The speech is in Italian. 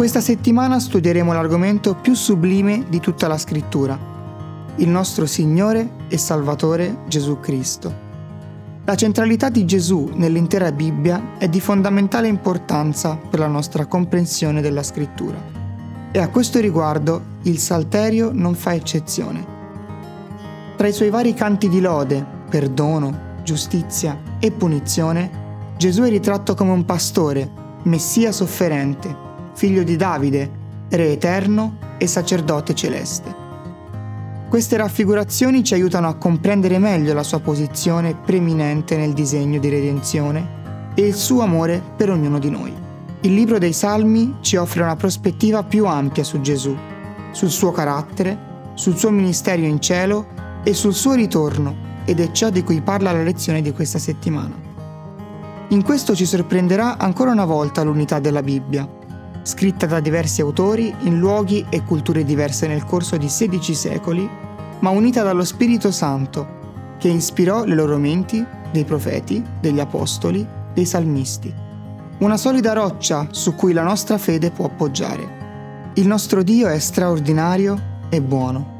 Questa settimana studieremo l'argomento più sublime di tutta la scrittura, il nostro Signore e Salvatore Gesù Cristo. La centralità di Gesù nell'intera Bibbia è di fondamentale importanza per la nostra comprensione della scrittura. E a questo riguardo il Salterio non fa eccezione. Tra i suoi vari canti di lode, perdono, giustizia e punizione, Gesù è ritratto come un pastore, messia sofferente, figlio di Davide, re eterno e sacerdote celeste. Queste raffigurazioni ci aiutano a comprendere meglio la sua posizione preeminente nel disegno di redenzione e il suo amore per ognuno di noi. Il libro dei Salmi ci offre una prospettiva più ampia su Gesù, sul suo carattere, sul suo ministero in cielo e sul suo ritorno, ed è ciò di cui parla la lezione di questa settimana. In questo ci sorprenderà ancora una volta l'unità della Bibbia, scritta da diversi autori in luoghi e culture diverse nel corso di 16 secoli, ma unita dallo Spirito Santo, che ispirò le loro menti dei profeti, degli apostoli, dei salmisti. Una solida roccia su cui la nostra fede può appoggiare. Il nostro Dio è straordinario e buono.